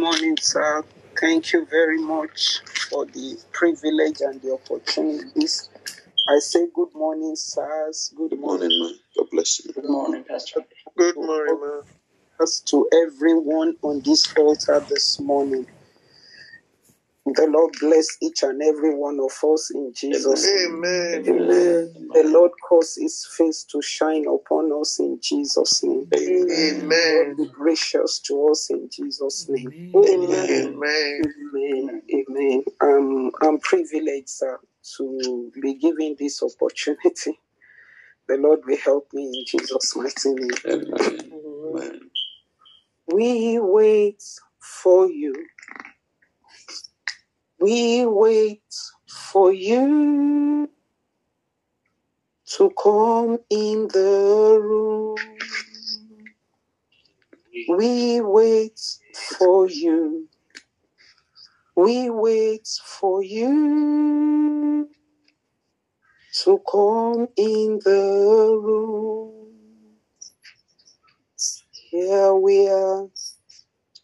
morning, sir. Thank you very much for the privilege and the opportunities. I say good morning, sirs. Good, Good morning, man. God bless you. Good morning, Pastor. Good morning, man. Us to everyone on this altar this morning. The Lord bless each and every one of us in Jesus' name. Amen. Amen. The Lord cause his face to shine upon us in Jesus' name. Amen. Be gracious to us in Jesus' name. Amen. Amen. Amen. Um, I'm privileged, sir, to be given this opportunity. The Lord will help me in Jesus' mighty name. Amen. Amen. We wait for you. We wait for you to come in the room. We wait for you. We wait for you to come in the room. Here we are,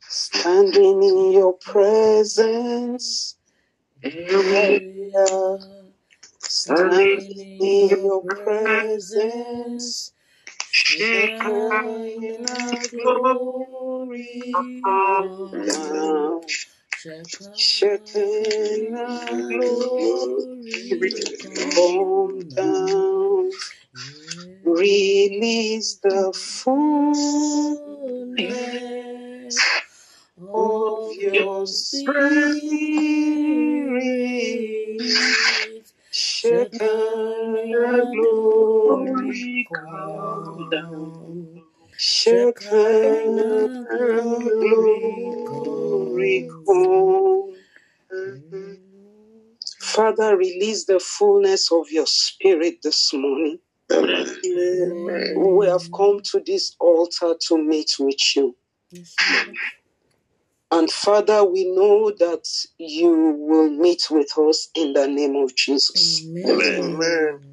standing in your presence. Here we are, in your presence. Shekinah glory down. Shekinah glory come down. Release the fullness of your spirit. Shekinah glory come down. Shekinah glory come. Father, release the fullness of your spirit this morning. Amen. We have come to this altar to meet with you. And Father, we know that you will meet with us in the name of Jesus. Amen.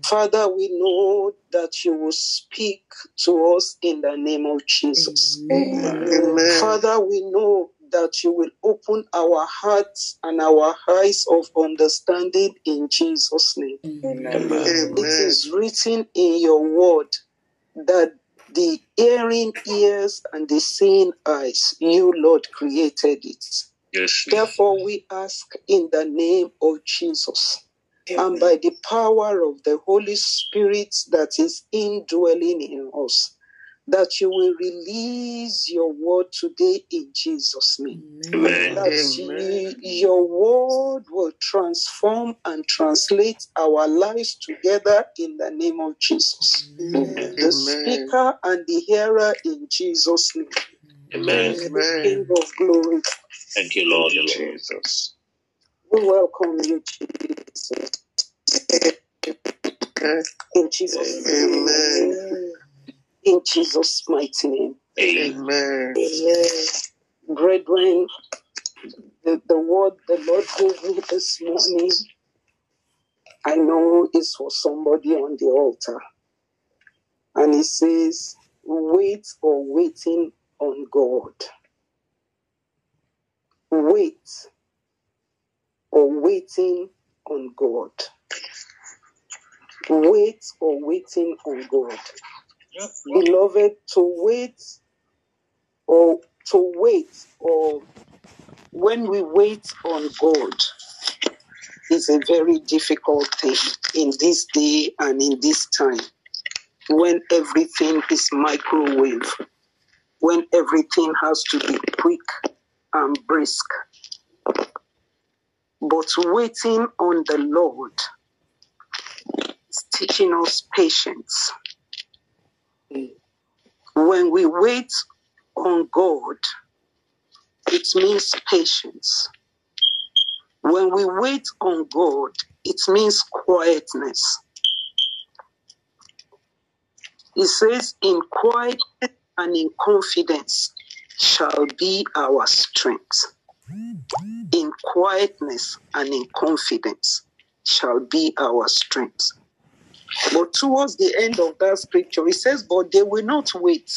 Father, we know that you will speak to us in the name of Jesus. Amen. Father, we know that you will open our hearts and our eyes of understanding in Jesus' name. Amen. It Amen. is written in your word that the hearing ears and the seeing eyes, you, Lord, created it. Yes. Therefore, we ask in the name of Jesus and by the power of the Holy Spirit that is indwelling in us, that you will release your word today in Jesus' name. Amen. That Amen. you- your word will transform and translate our lives together in the name of Jesus. The Amen. speaker and the hearer in Jesus' name. Amen. Amen. King of glory, Thank you, Lord. Jesus. we welcome you, Jesus. In Jesus' name. Amen. In Jesus' mighty name. Amen. Amen. Brethren, the, the word the Lord gave me this morning, I know is for somebody on the altar. And it says, wait or waiting on God. Wait or waiting on God. Wait or waiting on God. Beloved, to wait or to wait or when we wait on God is a very difficult thing in this day and in this time when everything is microwave, when everything has to be quick and brisk. But waiting on the Lord is teaching us patience. When we wait on God, it means patience. When we wait on God, it means quietness. It says, in quiet and in confidence shall be our strength. In quietness and in confidence shall be our strength. But towards the end of that scripture, it says, But they will not wait.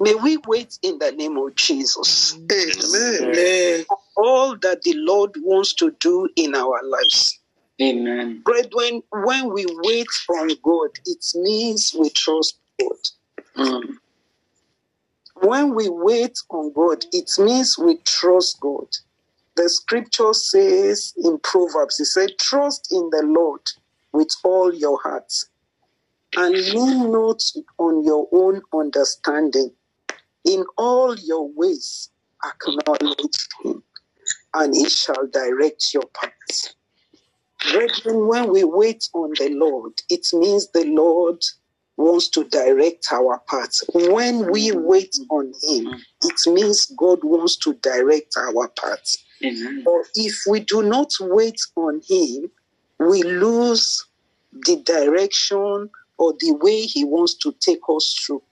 May we wait in the name of Jesus. Amen. Amen. All that the Lord wants to do in our lives. Amen. Brethren, when we wait on God, it means we trust God. Mm. When we wait on God, it means we trust God. The scripture says in Proverbs, it said, Trust in the Lord with all your heart and lean not on your own understanding. In all your ways, acknowledge Him, and He shall direct your paths. Brethren, when we wait on the Lord, it means the Lord wants to direct our paths. When we wait on Him, it means God wants to direct our paths. Or if we do not wait on Him, we lose the direction or the way He wants to take us through.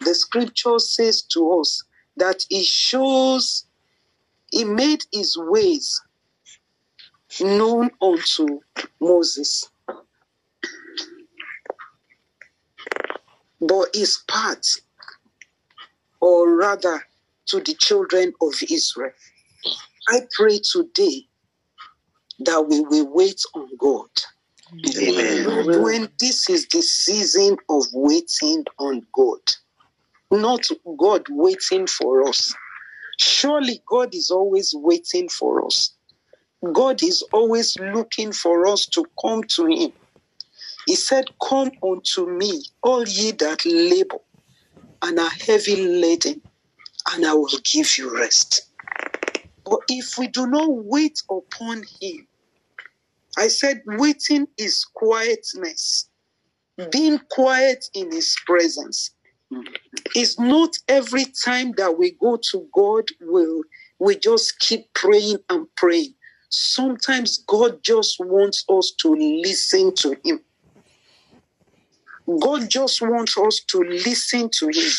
The scripture says to us that He shows, He made His ways known unto Moses. But his path, or rather to the children of Israel. I pray today that we will wait on God. Amen. When this is the season of waiting on God, not God waiting for us. Surely God is always waiting for us. God is always looking for us to come to Him. He said, Come unto me, all ye that labor and are heavy laden, and I will give you rest. But if we do not wait upon Him, I said, waiting is quietness, hmm. being quiet in His presence. It's not every time that we go to God will we just keep praying and praying. Sometimes God just wants us to listen to Him. God just wants us to listen to Him.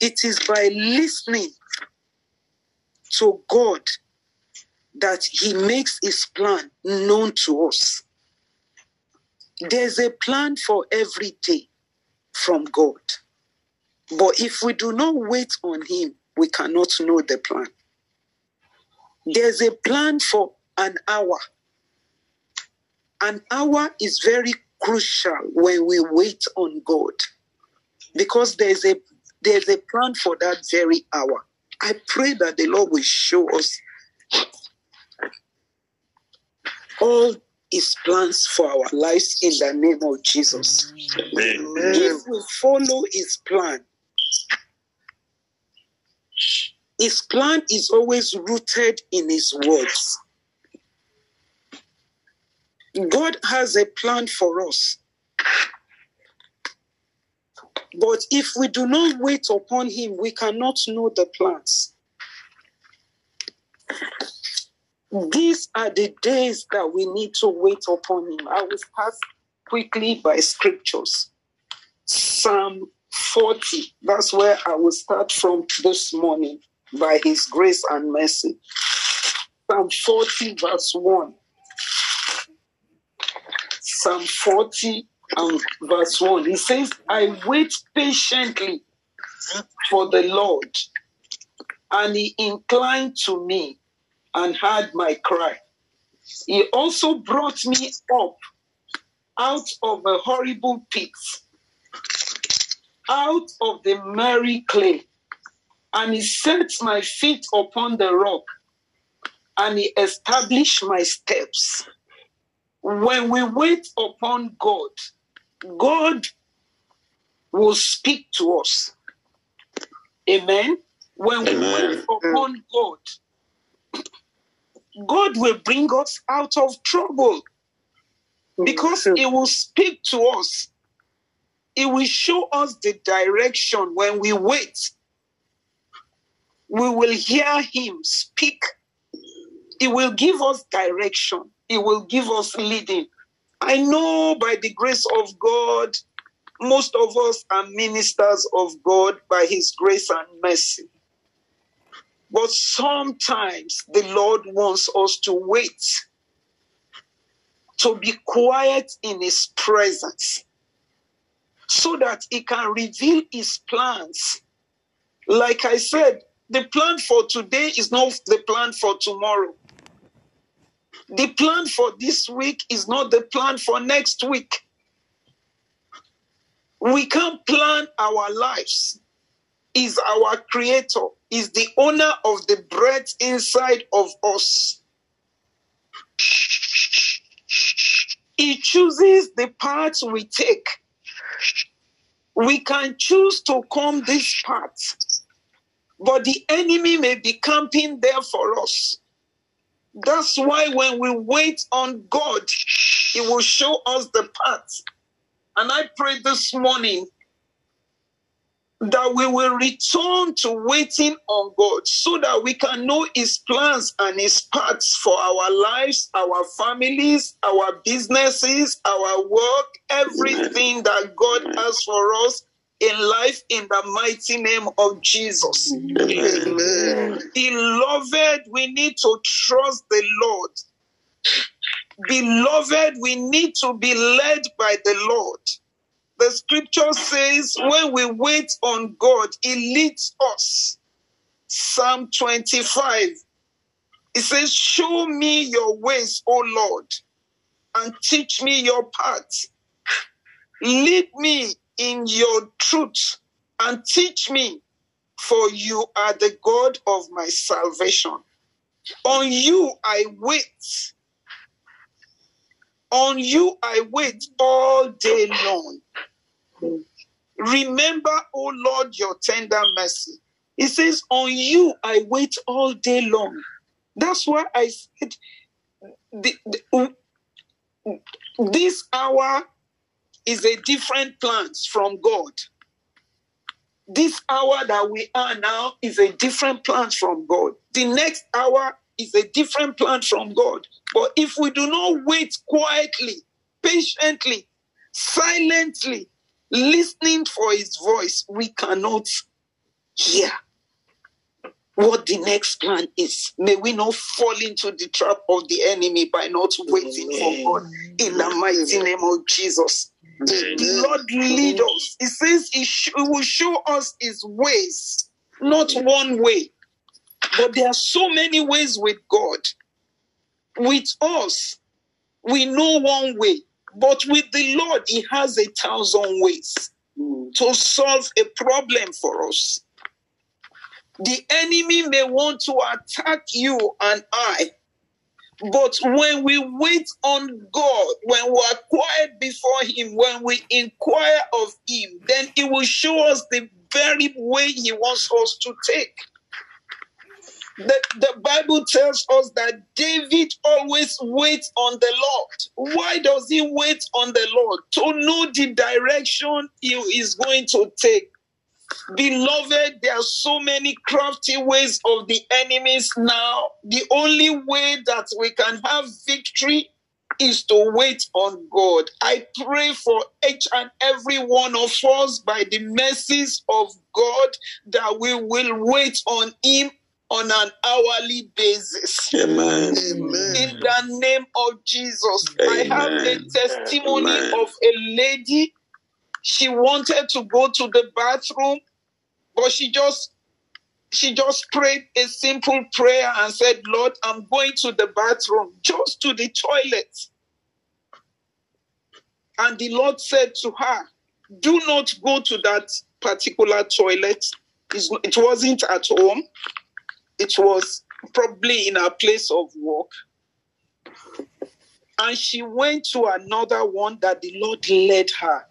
It is by listening to God that He makes His plan known to us. There's a plan for every day from God. But if we do not wait on Him, we cannot know the plan. There's a plan for an hour. An hour is very crucial when we wait on God because there's a there's a plan for that very hour. I pray that the Lord will show us all his plans for our lives in the name of Jesus. Amen. If we follow his plan, his plan is always rooted in his words. God has a plan for us. But if we do not wait upon him, we cannot know the plans. These are the days that we need to wait upon him. I will start quickly by scriptures. Psalm 40, that's where I will start from this morning by his grace and mercy. Psalm 40, verse 1. Psalm 40 and verse 1. He says, I wait patiently for the Lord, and he inclined to me and heard my cry. He also brought me up out of a horrible pit, out of the merry clay, and he set my feet upon the rock, and he established my steps. When we wait upon God, God will speak to us. Amen. When we wait upon God, God will bring us out of trouble hmm. because hmm. He will speak to us. He will show us the direction when we wait. We will hear Him speak. He will give us direction. He will give us leading. I know by the grace of God, most of us are ministers of God by His grace and mercy. But sometimes the Lord wants us to wait, to be quiet in His presence, so that He can reveal His plans Like I said, the plan for today is not the plan for tomorrow. The plan for this week is not the plan for next week. We can't plan our lives. Is our creator, is the owner of the breath inside of us. He chooses the paths we take. We can choose to come this path, but the enemy may be camping there for us. That's why when we wait on God, He will show us the path. And I pray this morning that we will return to waiting on God so that we can know His plans and His paths for our lives, our families, our businesses, our work, everything that God has for us in life in the mighty name of Jesus. Amen. Beloved, we need to trust the Lord. Beloved, we need to be led by the Lord. The scripture says, when we wait on God, He leads us. Psalm 25. It says, Show me your ways, O Lord, and teach me your paths. Lead me in your truth and teach me, for you are the God of my salvation. On you I wait. On you I wait all day long. Remember, O Lord, your tender mercy. He says, On you I wait all day long. That's why I said, the, the, this hour is a different plans from God. This hour that we are now is a different plan from God. The next hour is a different plan from God. But if we do not wait quietly, patiently, silently, listening for his voice, we cannot hear what the next plan is. May we not fall into the trap of the enemy by not waiting for God in the mighty name of Jesus. The Lord lead us. He says he, sh- he will show us his ways, not one way. But there are so many ways with God. With us, we know one way. But with the Lord, He has a thousand ways to solve a problem for us. The enemy may want to attack you and I, but when we wait on God, when we are quiet before Him, when we inquire of Him, then He will show us the very way He wants us to take. The, the Bible tells us that David always waits on the Lord. Why does he wait on the Lord? To know the direction he is going to take. Beloved, there are so many crafty ways of the enemies now. The only way that we can have victory is to wait on God. I pray for each and every one of us by the mercies of God that we will wait on Him on an hourly basis. Amen. Amen. In the name of Jesus, I have a Amen. testimony Amen. of a lady. She wanted to go to the bathroom, but she just she just prayed a simple prayer and said, Lord, I'm going to the bathroom, just to the toilet. And the Lord said to her, Do not go to that particular toilet. It wasn't at home, it was probably in her place of work. And she went to another one that the Lord led her.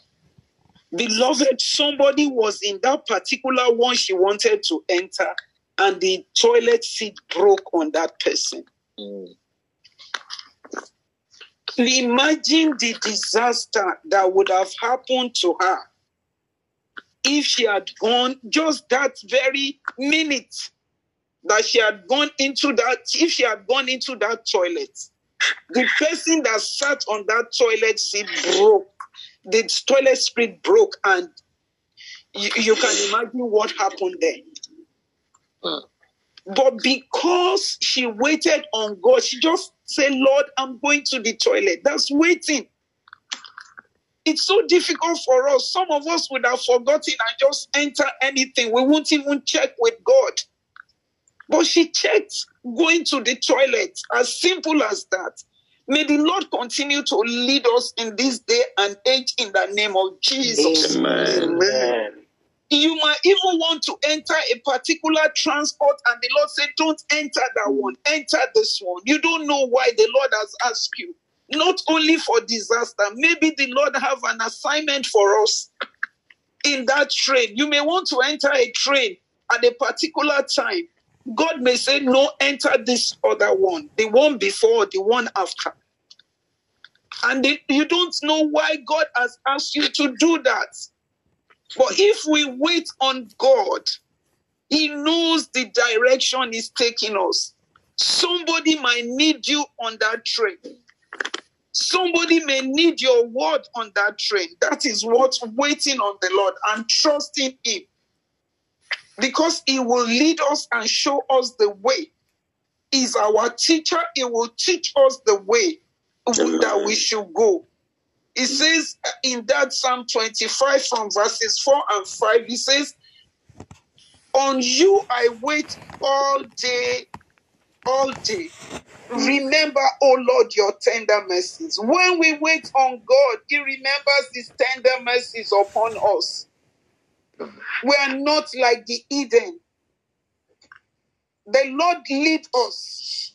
Beloved, somebody was in that particular one she wanted to enter, and the toilet seat broke on that person. Imagine the disaster that would have happened to her if she had gone just that very minute that she had gone into that, if she had gone into that toilet. The person that sat on that toilet seat broke. The toilet seat broke, and you, you can imagine what happened there. Hmm. But because she waited on God, she just said, Lord, I'm going to the toilet. That's waiting. It's so difficult for us. Some of us would have forgotten and just enter anything. We won't even check with God. But she checked going to the toilet, as simple as that. May the Lord continue to lead us in this day and age in the name of Jesus. Amen. Amen. You might even want to enter a particular transport, and the Lord said, Don't enter that one, enter this one. You don't know why the Lord has asked you. Not only for disaster, maybe the Lord have an assignment for us in that train. You may want to enter a train at a particular time. God may say, No, enter this other one, the one before, the one after. And you don't know why God has asked you to do that. But if we wait on God, He knows the direction He's taking us. Somebody might need you on that train. Somebody may need your word on that train. That is what waiting on the Lord and trusting Him. Because He will lead us and show us the way. He's our teacher. He will teach us the way that we should go. He says in that Psalm 25 from verses 4 and 5, he says, On you I wait all day, all day. Remember, O Lord, your tender mercies. When we wait on God, He remembers His tender mercies upon us. We are not like the Eden. The Lord lead us.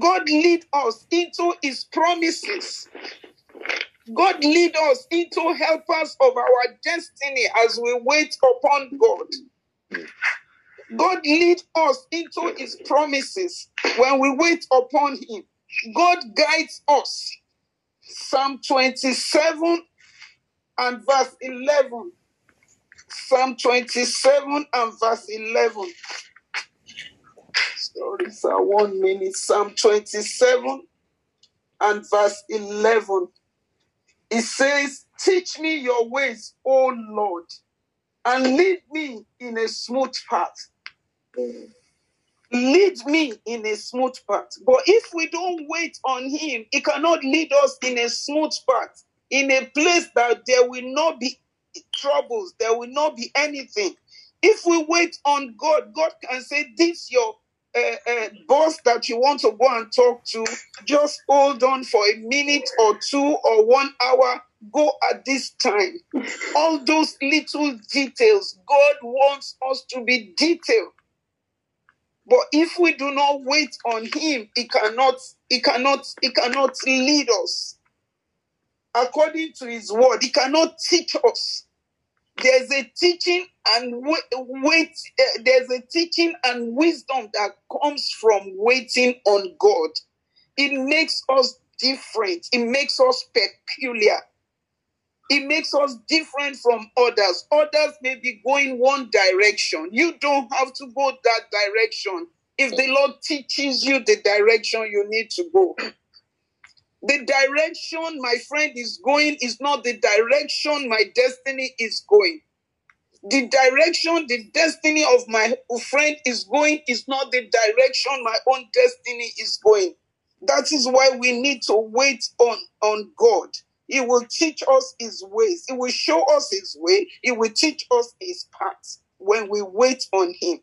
God lead us into His promises. God lead us into helpers of our destiny as we wait upon God. God lead us into his promises when we wait upon him. God guides us. Psalm 27 and verse 11. Psalm 27 and verse 11. Sorry, sir, one minute. Psalm 27 and verse 11. It says, Teach me your ways, O Lord, and lead me in a smooth path. Lead me in a smooth path. But if we don't wait on Him, He cannot lead us in a smooth path, in a place that there will not be troubles, there will not be anything. If we wait on God, God can say, This your uh, uh, boss that you want to go and talk to, just hold on for a minute or two or one hour. Go at this time. All those little details, God wants us to be detailed. But if we do not wait on Him, He cannot, He cannot, He cannot lead us according to His word. He cannot teach us. There's a teaching and wait. uh, there's a teaching and wisdom that comes from waiting on God. It makes us different. It makes us peculiar. It makes us different from others. Others may be going one direction. You don't have to go that direction. If the Lord teaches you the direction you need to go, the direction my friend is going is not the direction my destiny is going. The direction the destiny of my friend is going is not the direction my own destiny is going. That is why we need to wait on, on God. He will teach us his ways. He will show us his way. He will teach us his path when we wait on him.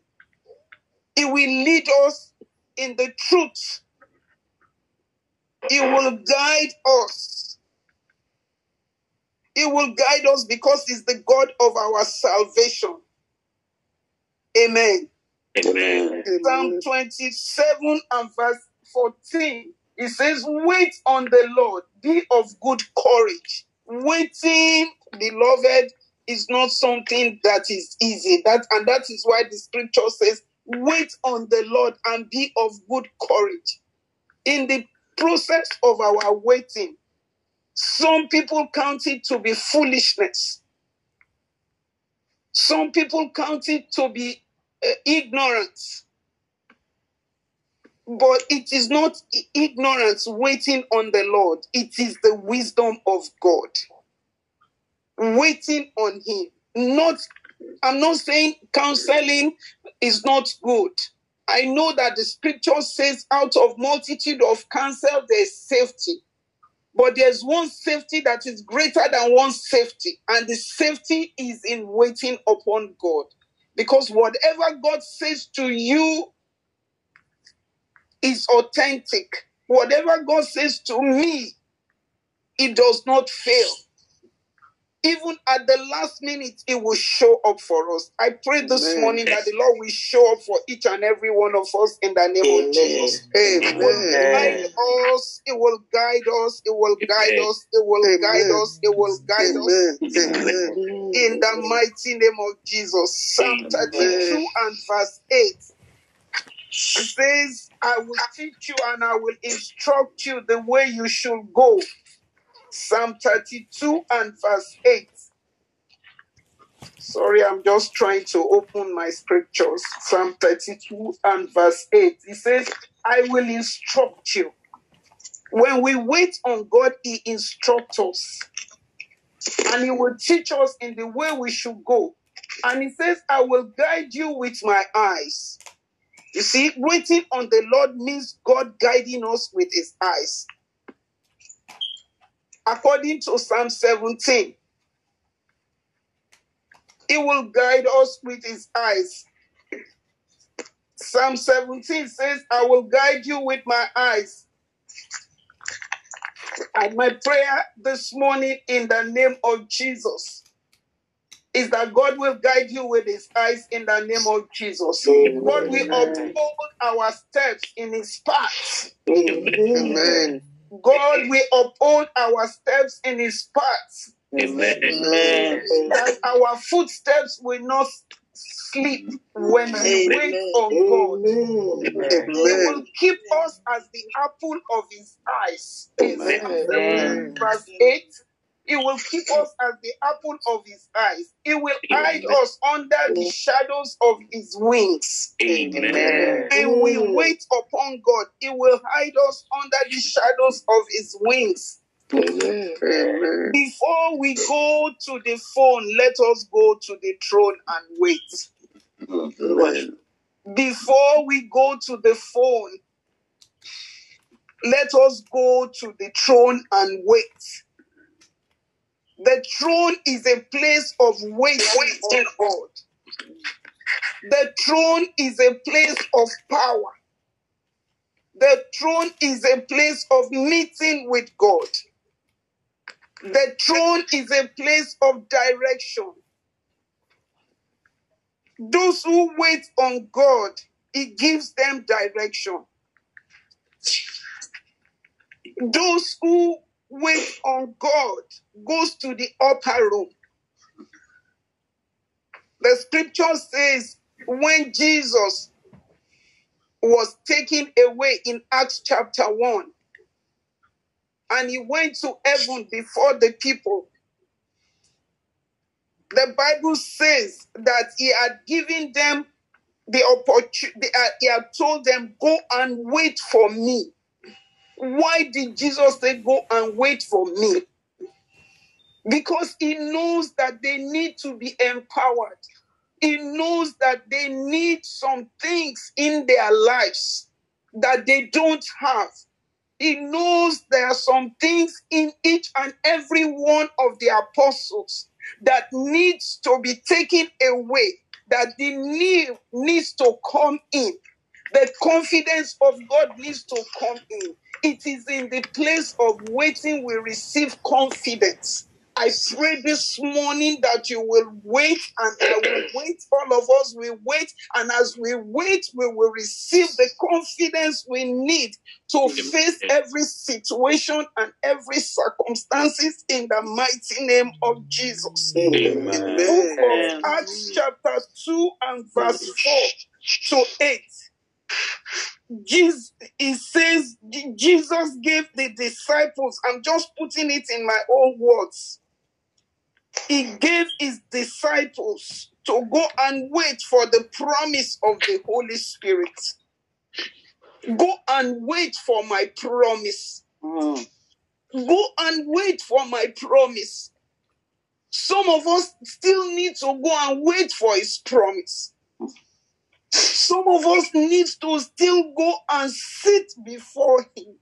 He will lead us in the truth. He will guide us. He will guide us because he's the God of our salvation. Amen. Amen. Psalm 27 and verse 14. It says, Wait on the Lord, be of good courage. Waiting, beloved, is not something that is easy. That and that is why the scripture says, Wait on the Lord and be of good courage. In the process of our waiting, some people count it to be foolishness. Some people count it to be uh, ignorance. But it is not ignorance waiting on the Lord, it is the wisdom of God. Waiting on Him. Not, I'm not saying counseling is not good. I know that the scripture says, out of multitude of counsel, there's safety. But there's one safety that is greater than one safety, and the safety is in waiting upon God. Because whatever God says to you is authentic. Whatever God says to me, it does not fail even at the last minute, it will show up for us. I pray this Amen. morning that the Lord will show up for each and every one of us in the name Amen. of Jesus. Amen. It will guide us. It will guide us. It will guide us. It will Amen. guide us. It will guide us. Amen. In the mighty name of Jesus. Psalm 32 and verse 8 says, I will teach you and I will instruct you the way you should go. Psalm 32 and verse 8. Sorry, I'm just trying to open my scriptures. Psalm 32 and verse 8. He says, I will instruct you. When we wait on God, He instructs us. And He will teach us in the way we should go. And He says, I will guide you with my eyes. You see, waiting on the Lord means God guiding us with His eyes according to Psalm 17. He will guide us with his eyes. Psalm 17 says, I will guide you with my eyes. And my prayer this morning in the name of Jesus is that God will guide you with his eyes in the name of Jesus. Amen. God will uphold our steps in his path. Amen. God will uphold our steps in his paths. Amen. That our footsteps will not sleep when we wait on God. Amen. He will keep us as the apple of his eyes. Amen. Verse 8 he will keep us as the apple of his eyes. He will hide us under the shadows of his wings. Amen. And we wait upon God. He will hide us under the shadows of his wings. Amen. Before we go to the phone, let us go to the throne and wait. Amen. Before we go to the phone, let us go to the throne and wait. The throne is a place of waiting on God. The throne is a place of power. The throne is a place of meeting with God. The throne is a place of direction. Those who wait on God, He gives them direction. Those who wait on God goes to the upper room. The scripture says when Jesus was taken away in Acts chapter 1 and he went to heaven before the people, the Bible says that he had given them the opportunity, uh, he had told them, Go and wait for me. Why did Jesus say, Go and wait for me? Because he knows that they need to be empowered. He knows that they need some things in their lives that they don't have. He knows there are some things in each and every one of the apostles that needs to be taken away, that the need needs to come in. The confidence of God needs to come in. It is in the place of waiting we receive confidence. I pray this morning that you will wait and I will wait. All of us will wait. And as we wait, we will receive the confidence we need to face every situation and every circumstances in the mighty name of Jesus. Amen. The book of Acts chapter 2 and verse 4 to 8 Jesus, he says Jesus gave the disciples, I'm just putting it in my own words. He gave his disciples to go and wait for the promise of the Holy Spirit. Go and wait for my promise. Go and wait for my promise. Some of us still need to go and wait for his promise. Some of us need to still go and sit before Him.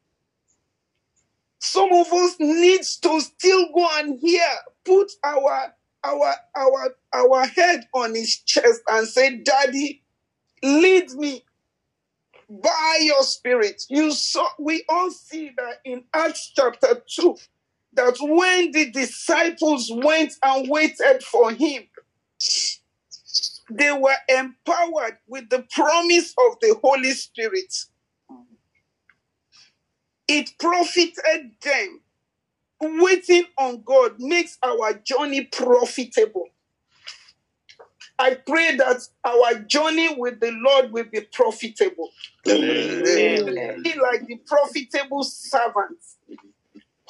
some of us needs to still go and hear, put our our our our head on his chest and say, Daddy, lead me by your spirit. You saw we all see that in Acts chapter 2 that when the disciples went and waited for him, they were empowered with the promise of the Holy Spirit. It profited them. Waiting on God makes our journey profitable. I pray that our journey with the Lord will be profitable. Amen. Be like the profitable servants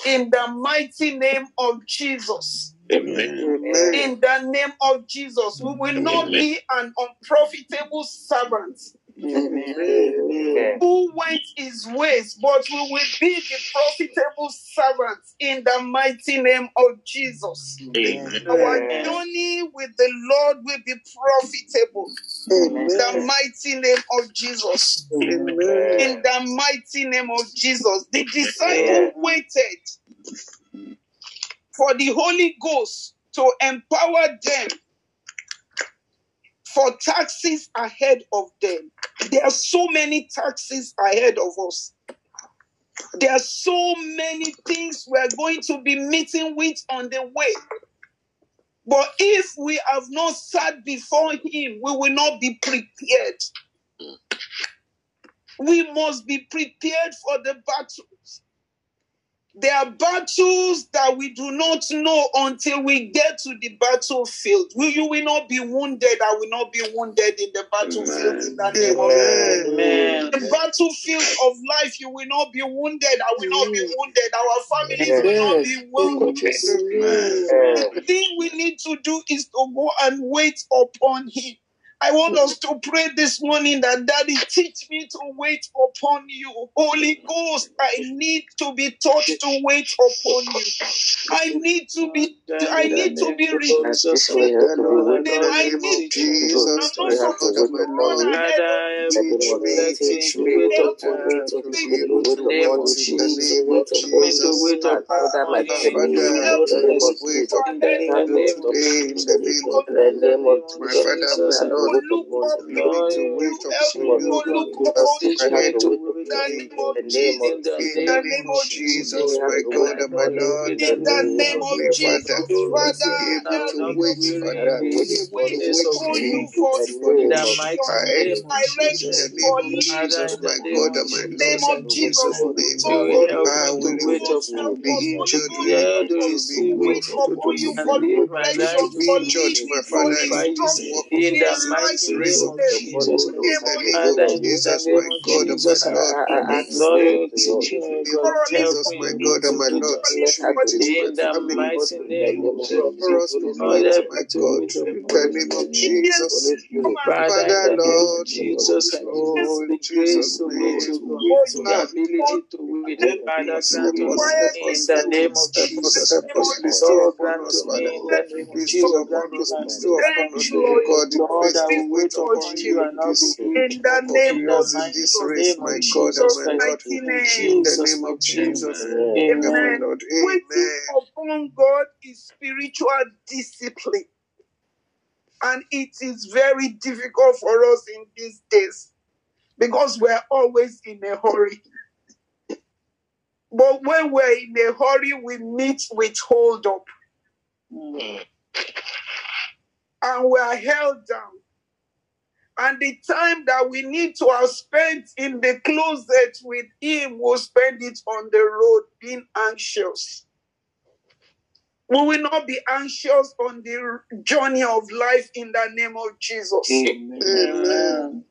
in the mighty name of Jesus. Amen. In the name of Jesus, we will not be an unprofitable servant Amen. who went his ways, but we will be the profitable servants in the mighty name of Jesus. Amen. Our journey with the Lord will be profitable in the mighty name of Jesus. Amen. In the mighty name of Jesus. The disciple waited for the Holy Ghost to empower them for taxes ahead of them. There are so many taxes ahead of us. There are so many things we are going to be meeting with on the way. But if we have not sat before Him, we will not be prepared. We must be prepared for the battles. There are battles that we do not know until we get to the battlefield. We, you will not be wounded. I will not be wounded in the battlefield in the name of Amen. the battlefield of life, you will not be wounded. I will not be wounded. Our families will not be wounded. The thing we need to do is to go and wait upon Him. I want us to pray this morning that Daddy, teach me to wait upon you. Holy Ghost, I need to be taught to wait upon you. I need to be, I need to be Jesus, re- Lord, then I in the name need of I'm not supposed to run ahead of Teach me, me, to be able to name of wait in the name of wait upon you, Jesus. wait upon Father, you. help us wait upon you name of today in the name of In the name of my Father, my Lord. Look up you. Me to wait me you, to look Help upon teach my me head to to wait in the name of In the name Jesus. in the the name name of of Jesus, my God and my. Lord. In the name name of of Jesus. Father, Jesus, Father, be able help to wait, Father. Be We able wait wait for you In for the for name of direction. our Jesus. head I ready in for of Jesus, my in God and my In name I of In wait Jesus, Jesus' you. name, You will Holy help I me to will wait Ghost, upon help you. be us. Holy injured, Ghost, be Yeah, help to to be you Wait to, you for to, my to, life to to for be please lead judged, you. my me, Father, in your name. walk instruction of In in the life, mighty in this name of walk of righteousness. Jesus, God. In I the wait. In name the of name of Father, Jesus. in the Jesus, my name of God and my Jesus, Lord. I, I ask Lord you to teach me, God Lord Thoroughly help Jesus, my God and my Lord. to thoroughly let her to teach in the mighty name of for Jesus. us to Lord, wait, my God. In the name of Jesus. and Father, in Father, the name of Lord, Jesus, I oh, the grace Jesus' to wait, name. to The yes, ability to wait. Father, us, grant help you us, unto me help quiet in us, the help yourself name us, of help oh, us, Jesus. in the help name us. of Bestow Jesus. Lord, upon grant us, to me Father. in the Thank name of you, Bestow Jesus. Lord. Grant upon to us, my bestow upon Thank us, you, Lord. Hey, God, the Lord, grace I to will wait wait For upon upon you you. you and in I'll be this In grateful. the walk of name In the of us in mighty this Jesus. race, name my of God and Jesus, my I Lord. Mighty in name. In the Jesus' name of mighty name. Jesus, my God and my Amen. Amen. Lord. Waiting Amen. upon God is spiritual discipline. And it is very difficult for us in these days because we're always in a hurry. But when we're in a hurry, we meet with hold up Mm. and we're held down. And the time that we need to have spent in the closet with Him, we'll spend it on the road being anxious. We will not be anxious on the journey of life in the name of Jesus. Amen.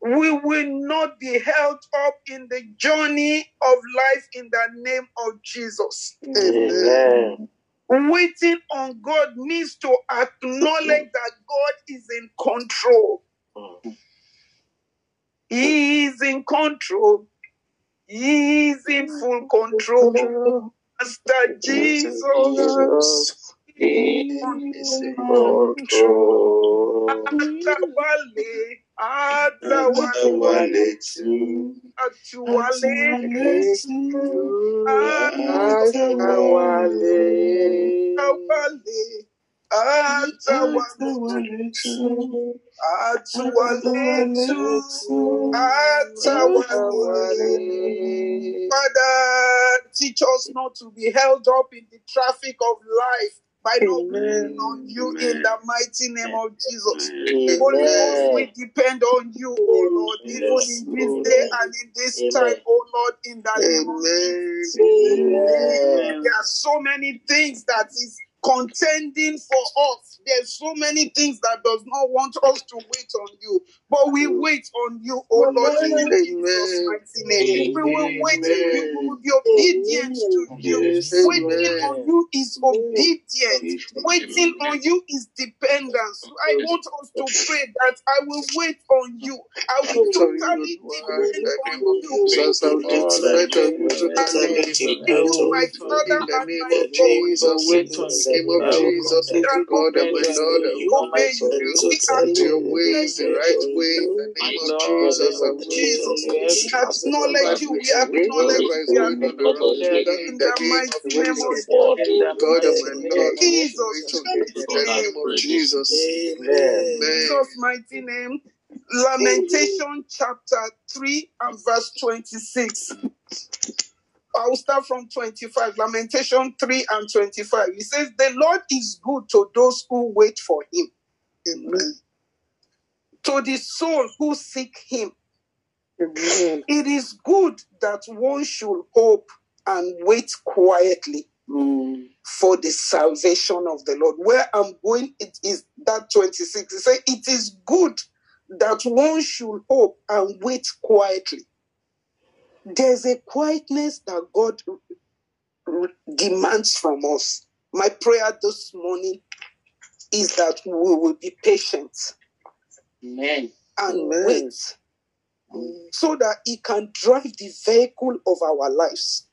We will not be held up in the journey of life in the name of Jesus. Amen. Waiting on God means to acknowledge that God is in control. He is in control. He is in full control. Master Jesus. Jesus is in control. Atabale, Atabale, Atawale tu. Atuwale Atawale. Atawale Father, teach us not to be held up in the traffic of life by not Amen. on you in the mighty name of Jesus. Amen. Holy Ghost, we depend on you, oh Lord, even in this day and in this Amen. time, oh Lord, in the name of Jesus. Amen. There are so many things that is contending for us. There's so many things that does not want us to wait on you, but we wait on you, oh Lord, in Jesus' mighty name. We will wait on you. We will be obedient to you. Yes, Waiting amen. on you is obedience. Waiting on you is dependence. I want us to pray that I will wait on you. I will totally depend on you. Jesus, I will depend on you totally. You, my Father In the and name my of Jesus, in the name of Jesus, God. God and my Lord, Obey you. We submit to your ways the right way. In the name of Jesus, Jesus, acknowledge you. We acknowledge you. We acknowledge you In the the name of mighty name of. God and my Lord, Jesus. wait on you. In the name of Jesus. Amen. Amen. Jesus' mighty name. Lamentation chapter 3 and verse 26. I'll start from 25. Lamentation 3 and 25. He says, The Lord is good to those who wait for him, Amen. to the soul who seek him. Amen. It is good that one should hope and wait quietly mm. for the salvation of the Lord. Where I'm going, it is that 26. It says, It is good that one should hope and wait quietly. There's a quietness that God demands from us. My prayer this morning is that we will be patient Amen. and Amen. wait so that He can drive the vehicle of our lives.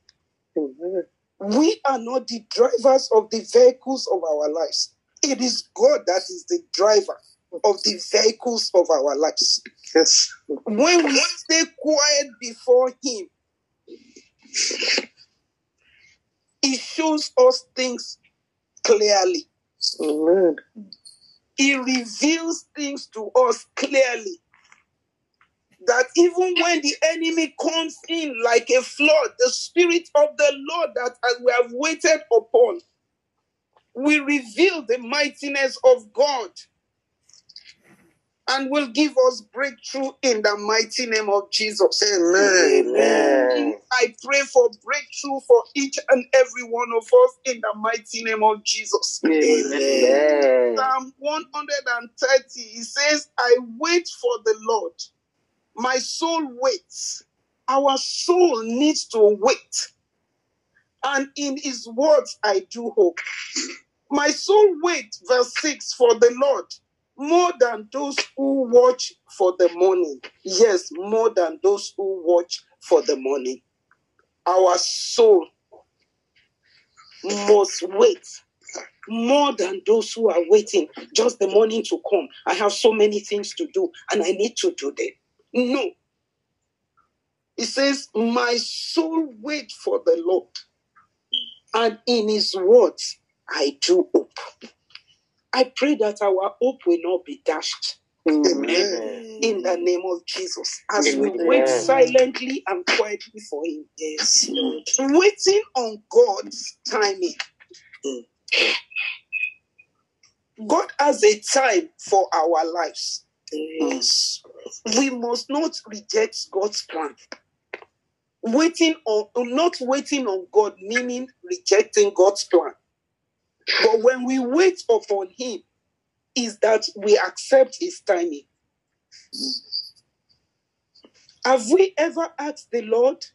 Amen. We are not the drivers of the vehicles of our lives. It is God that is the driver of the vehicles of our lives. Yes. When we stay quiet before Him, He shows us things clearly. Amen. He reveals things to us clearly. That even when the enemy comes in like a flood, the Spirit of the Lord that as we have waited upon, will reveal the mightiness of God and will give us breakthrough in the mighty name of Jesus. Amen. Amen. I pray for breakthrough for each and every one of us in the mighty name of Jesus. Amen. Psalm 130, he says, I wait for the Lord. My soul waits. Our soul needs to wait. And in his words, I do hope. My soul waits, verse 6, for the Lord more than those who watch for the morning. Yes, more than those who watch for the morning. Our soul must wait more than those who are waiting just the morning to come. I have so many things to do and I need to do them. No. It says, My soul wait for the Lord, and in his words I do hope. I pray that our hope will not be dashed Amen. in the name of Jesus as we wait silently and quietly for him. Yes, Lord. Waiting on God's timing. Mm. God has a time for our lives. Yes. We must not reject God's plan. Waiting on not waiting on God, meaning rejecting God's plan. But when we wait upon Him, is that we accept His timing. Have we ever asked the Lord?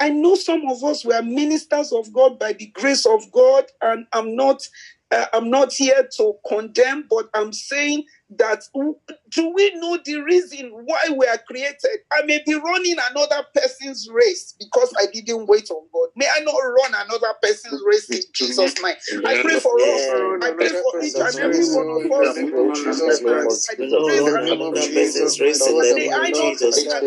I know some of us were ministers of God by the grace of God, and I'm not, uh, I'm not here to condemn, but I'm saying that do we know the reason why we are created? I may be running another person's race because I didn't wait on God. May I not run another person's race in Jesus' name. I pray for us. I pray for each and every one of us. In the name of Jesus Christ. I pray run that another person's race in the name of Jesus. I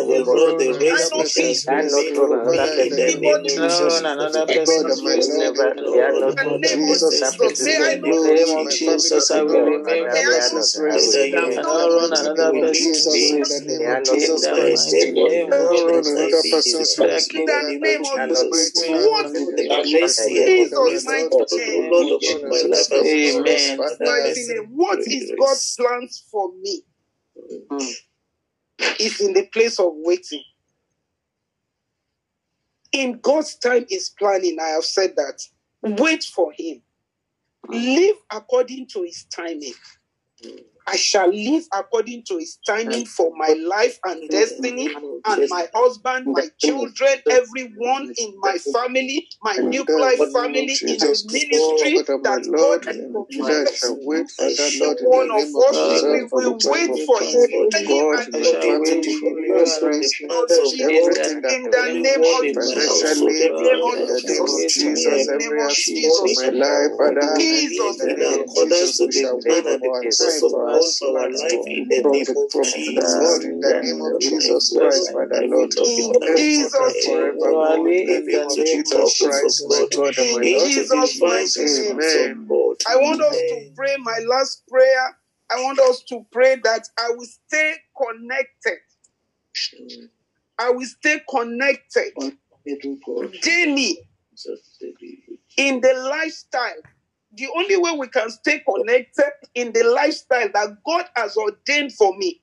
will run the race not against be me. Father, in the name of Jesus. another person's race, never- and they are Lord, not the Lord name of Jesus Jesus. May I In the not name of Jesus, I will remain run May I another person's I race. will in the not name not run of another in person's Jesus, in race. the name In of Jesus the Christ. mighty name I of will run Jesus. another person's race. in the name of Jesus. mighty What name in of Jesus. Jesus' Father, my mighty Lord, name? oh Lord, upon my life, I will run Amen. Mighty name. What is God's plans for me? It's in the place of waiting. In God's time is planning. I have said that. Wait for Him. Live according to His timing. Mm-hmm. I shall live according to His timing for my life and destiny, and my husband, my children, everyone in my family, my In nuclear the name of family, in Jesus, the ministry Father, my that Lord, God has and provided. I shall wait for Each that, Lord, in one the of name of us, Jesus, we for the will time wait of for His Lord timing God, and your His plan to destiny. fulfill Christ, everything that In the name of Jesus, financially, in the name of in the name of Jesus, Jesus, in the every name of aspect of Jesus, my life, in the name name. of Jesus, we shall wait for our time, for our plans to from the from, from God in the name of Jesus Christ, Father Lord. In Forever and name. in the name of Jesus Christ, my God and my Lord. Jesus' mighty name. Amen. I want us to pray my last prayer. I want us to pray that I will stay connected. I will stay connected daily in the lifestyle. The only way we can stay connected in the lifestyle that God has ordained for me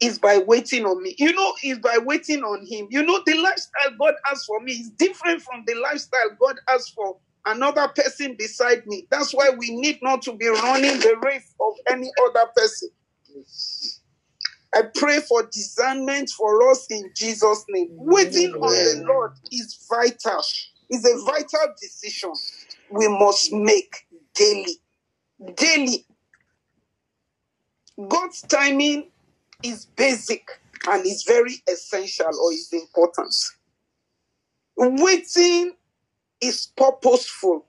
is by waiting on me. You know, is by waiting on Him. You know, the lifestyle God has for me is different from the lifestyle God has for another person beside me. That's why we need not to be running the race of any other person. I pray for discernment for us in Jesus' name. Waiting on the Lord is vital. It's a vital decision we must make daily. Daily. God's timing is basic and is very essential or is important. Waiting is purposeful.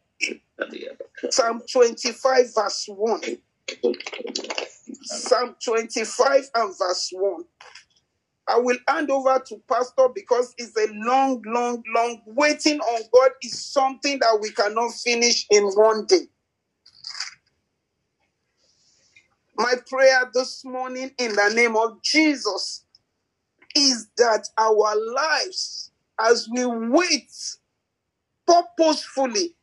Psalm 25, verse 1. Psalm 25 and verse 1. I will hand over to Pastor because it's a long, long, long waiting on God is something that we cannot finish in one day. My prayer this morning in the name of Jesus is that our lives, as we wait purposefully,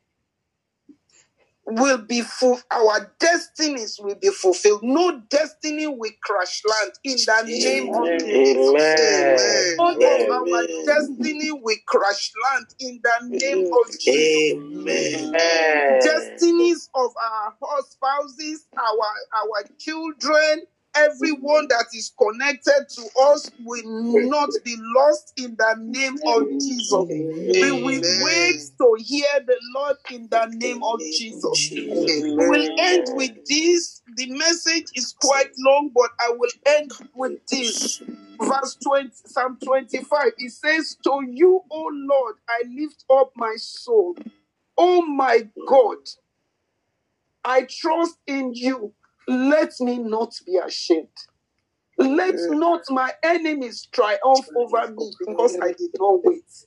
will be full. Our destinies will be fulfilled. No destiny will crash land in the name of Jesus. Amen. Amen. our destiny will crash land in the name of Jesus. Amen. Destinies of our spouses, our our children, everyone that is connected to us will not be lost in the name of Jesus. We will wait to hear the Lord in the name of Jesus. We will end with this. The message is quite long, but I will end with this. Verse 20, Psalm 25, it says, To you, O Lord, I lift up my soul. Oh my God, I trust in you. Let me not be ashamed. Let not my enemies triumph over me because I did not wait.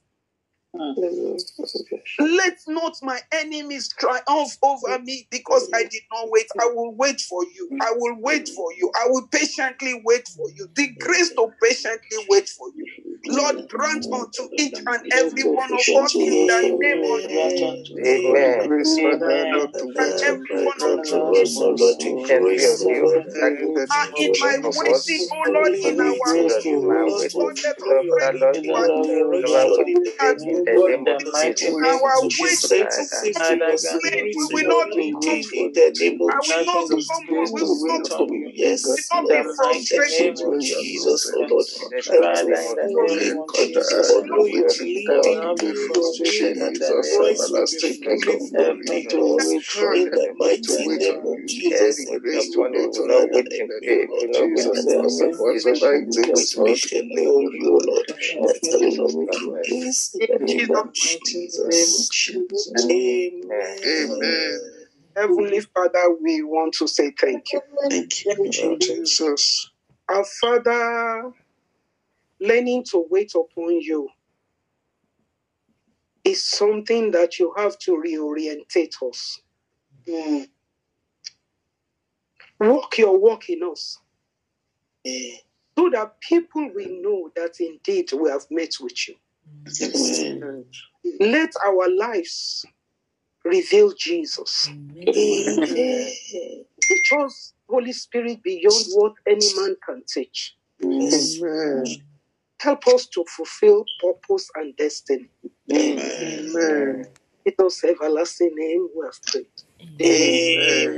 Let not my enemies triumph over me because I did not wait. I will wait for you. I will wait for you. I will patiently wait for you. The grace to patiently wait for you. Lord, grant unto each and every one of us in the name of Jesus. Amen. Wait every one you. of us unto us, O Lord, the grace, O Lord, in the are name in of my waiting, oh Lord, in our grace oh Lord, let us pray In our and God, the mighty in name of Jesus. Father, grant we us will not the grace humble. to wait. I will Grant not us the humble. grace We to will wait not on you. Yes, We don't Lord. be frustrated. In Jesus, oh Lord. Yes, I Father, pray the for name you, of God, Jesus, to follow you, to I lead will in not be your way. frustrated the Jesus, name of everlasting King of Help glory, to us for in the you. mighty wait name on of you. Jesus. The Every grace to evil wait, will O Lord. help me, Hey, O for Lord. Jesus, And then for me support with your light. with me, O you, Lord. Help That me I to will not wait be on you. pleased in In the name of. Jesus. Amen. Amen. Heavenly Father, we want to say thank you. Thank you, Jesus. Our Father, learning to wait upon you is something that you have to reorientate us. Mm. Walk your walk in us Amen. so that people will know that indeed we have met with you. Amen. Let our lives reveal Jesus. Amen. Teach us, Holy Spirit, beyond what any man can teach. Amen. Help us to fulfill purpose and destiny. Amen. Amen. In those everlasting name we have prayed. Amen.